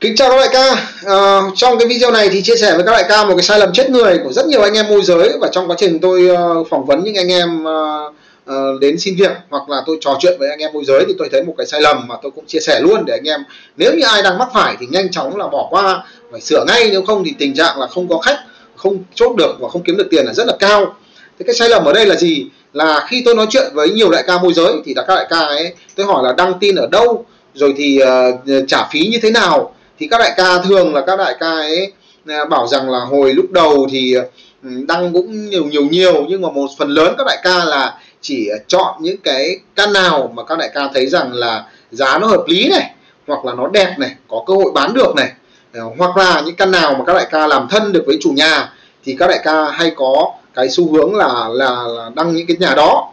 Kính chào các đại ca à, Trong cái video này thì chia sẻ với các đại ca một cái sai lầm chết người của rất nhiều anh em môi giới Và trong quá trình tôi uh, phỏng vấn những anh em uh, uh, đến xin việc Hoặc là tôi trò chuyện với anh em môi giới thì tôi thấy một cái sai lầm mà tôi cũng chia sẻ luôn để anh em Nếu như ai đang mắc phải thì nhanh chóng là bỏ qua Phải sửa ngay nếu không thì tình trạng là không có khách Không chốt được và không kiếm được tiền là rất là cao Thế cái sai lầm ở đây là gì? Là khi tôi nói chuyện với nhiều đại ca môi giới thì các đại ca ấy tôi hỏi là đăng tin ở đâu rồi thì uh, trả phí như thế nào thì các đại ca thường là các đại ca ấy à, bảo rằng là hồi lúc đầu thì ừ, đăng cũng nhiều nhiều nhiều nhưng mà một phần lớn các đại ca là chỉ chọn những cái căn nào mà các đại ca thấy rằng là giá nó hợp lý này hoặc là nó đẹp này có cơ hội bán được này à, hoặc là những căn nào mà các đại ca làm thân được với chủ nhà thì các đại ca hay có cái xu hướng là là, là đăng những cái nhà đó.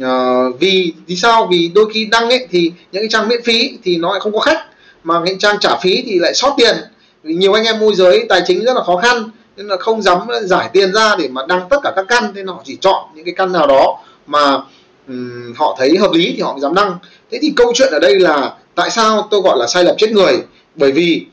À, vì vì sao? Vì đôi khi đăng ấy thì những cái trang miễn phí thì nó lại không có khách mà cái trang trả phí thì lại sót tiền. Vì nhiều anh em môi giới tài chính rất là khó khăn nên là không dám giải tiền ra để mà đăng tất cả các căn nên họ chỉ chọn những cái căn nào đó mà um, họ thấy hợp lý thì họ mới dám đăng. Thế thì câu chuyện ở đây là tại sao tôi gọi là sai lầm chết người? Bởi vì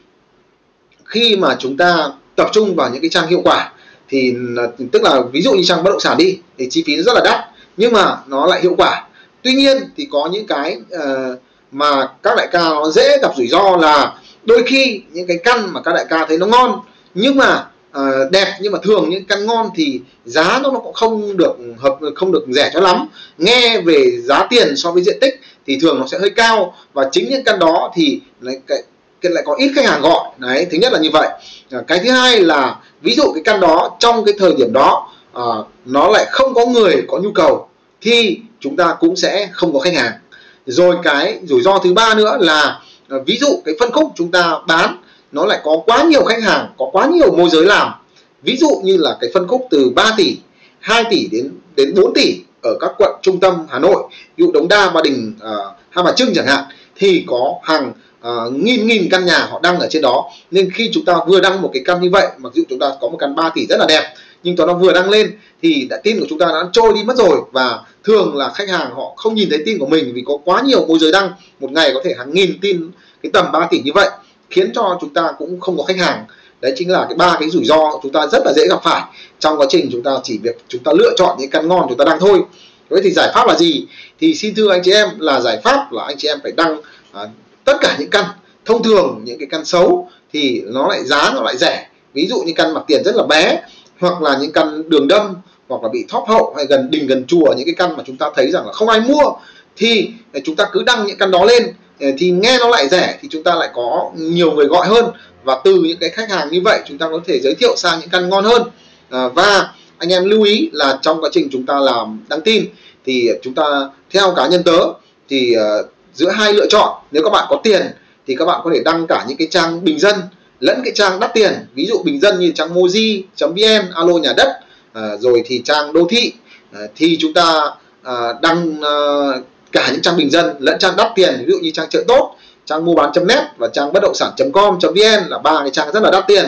khi mà chúng ta tập trung vào những cái trang hiệu quả thì ờ, tức là ví dụ như trang bất động sản đi thì chi phí rất là đắt nhưng mà nó lại hiệu quả. Tuy nhiên thì có những cái uh, mà các đại ca nó dễ gặp rủi ro là đôi khi những cái căn mà các đại ca thấy nó ngon nhưng mà uh, đẹp nhưng mà thường những căn ngon thì giá nó cũng không được hợp không được rẻ cho lắm. Nghe về giá tiền so với diện tích thì thường nó sẽ hơi cao và chính những căn đó thì lại cái, cái lại có ít khách hàng gọi. Đấy thứ nhất là như vậy. Ờ, cái thứ hai là ví dụ cái căn đó trong cái thời điểm đó uh, nó lại không có người có nhu cầu thì chúng ta cũng sẽ không có khách hàng rồi cái rủi ro thứ ba nữa là ờ, ví dụ cái phân khúc chúng ta bán nó lại có quá nhiều khách hàng có quá nhiều môi giới làm. Ví dụ như là cái phân khúc từ 3 tỷ 2 tỷ đến đến 4 tỷ ở các quận trung tâm Hà Nội ví dụ Đống Đa Ba Đình uh, Hai Bà Trưng chẳng hạn thì có hàng uh, nghìn nghìn căn nhà họ đăng ở trên đó. Nên khi chúng ta vừa đăng một cái căn như vậy mặc dù chúng ta có một căn 3 tỷ rất là đẹp nhưng nó vừa đăng lên thì đã tin của chúng ta đã trôi đi mất rồi. Và thường là khách hàng họ không nhìn thấy tin của mình vì có quá nhiều môi giới đăng. Một ngày có thể hàng nghìn tin cái tầm 3 tỷ như vậy khiến cho chúng ta cũng không có khách hàng. Đấy chính là cái ba cái rủi ro chúng ta rất là dễ gặp phải. Trong quá trình chúng ta chỉ việc chúng ta lựa chọn những căn ngon chúng ta đăng thôi. Vậy thì giải pháp là gì? Thì xin thưa anh chị em là giải pháp là anh chị em phải đăng à, tất cả những căn thông thường những cái căn xấu thì nó lại giá nó lại rẻ. Ví dụ như căn mặt tiền rất là bé hoặc là những căn đường đâm hoặc là bị thóp hậu hay gần đình gần chùa những cái căn mà chúng ta thấy rằng là không ai mua thì ờ, chúng ta cứ đăng những căn đó lên ờ, thì nghe nó lại rẻ thì chúng ta lại có nhiều người gọi hơn. Và từ những cái khách hàng như vậy chúng ta có thể giới thiệu sang những căn ngon hơn. À, và anh em lưu ý là trong quá trình chúng ta làm đăng tin thì chúng ta theo cá nhân tớ thì uh, giữa hai lựa chọn nếu các bạn có tiền thì các bạn có thể đăng cả những cái trang bình dân lẫn cái trang đắt tiền ví dụ bình dân như trang moji.vn alo nhà đất à, rồi thì trang đô thị à, thì chúng ta à, đăng à, cả những trang bình dân lẫn trang đắt tiền ví dụ như trang chợ tốt trang mua bán.net và trang bất động sản.com.vn là ba cái trang rất là đắt tiền.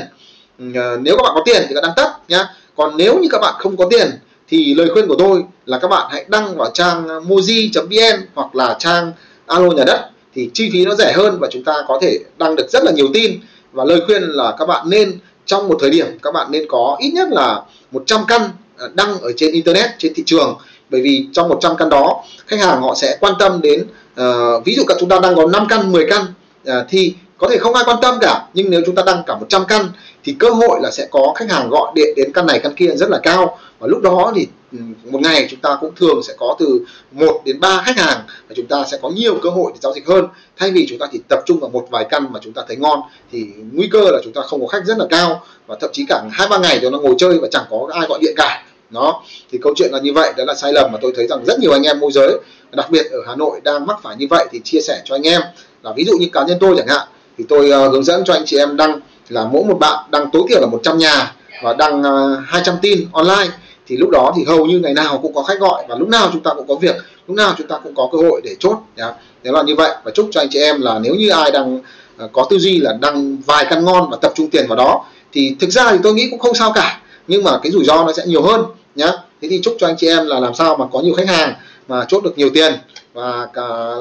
Ừ, à, nếu các bạn có tiền thì các đăng tất nhá. Còn nếu như các bạn không có tiền thì lời khuyên của tôi là các bạn hãy đăng vào trang moji.vn hoặc là trang alo nhà đất thì chi phí nó rẻ hơn và chúng ta có thể đăng được rất là nhiều tin và lời khuyên là các bạn nên trong một thời điểm các bạn nên có ít nhất là 100 căn à, đăng ở trên internet trên thị trường. Bởi vì trong 100 căn đó khách hàng họ sẽ quan tâm đến uh, ví dụ các chúng ta đang có 5 căn 10 căn uh, thì có thể không ai quan tâm cả. Nhưng nếu chúng ta đăng cả 100 căn thì cơ hội là sẽ có khách hàng gọi điện đến căn này căn kia rất là cao và lúc đó thì ừ, một ngày chúng ta cũng thường sẽ có từ 1 đến 3 khách hàng và chúng ta sẽ có nhiều cơ hội để giao dịch hơn. Thay vì chúng ta chỉ tập trung vào một vài căn mà chúng ta thấy ngon thì nguy cơ là chúng ta không có khách rất là cao và thậm chí cả hai ba ngày cho nó ngồi chơi và chẳng có ai gọi điện cả. Nó thì câu chuyện là như vậy đó là sai lầm mà tôi thấy rằng rất nhiều anh em môi giới đặc biệt ở Hà Nội đang mắc phải như vậy thì chia sẻ cho anh em. Là ví dụ như cá nhân tôi chẳng hạn thì tôi uh, hướng dẫn cho anh chị em đăng là mỗi một bạn đăng tối thiểu là 100 nhà và đăng ờ, uh, 200 tin online thì lúc đó thì hầu như ngày nào cũng có khách gọi và lúc nào chúng ta cũng có việc, lúc nào chúng ta cũng có cơ hội để chốt, nhá. Nếu là như vậy. Và chúc cho anh chị em là nếu như ai đang à, có tư duy là đăng vài căn ngon và tập trung tiền vào đó, thì thực ra thì tôi nghĩ cũng không sao cả, nhưng mà cái rủi ro nó sẽ nhiều hơn, nhá. Thế thì chúc cho anh chị em là làm sao mà có nhiều khách hàng mà chốt được nhiều tiền và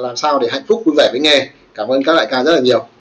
làm sao để hạnh phúc, vui vẻ với nghề. Cảm ơn các đại ca rất là nhiều.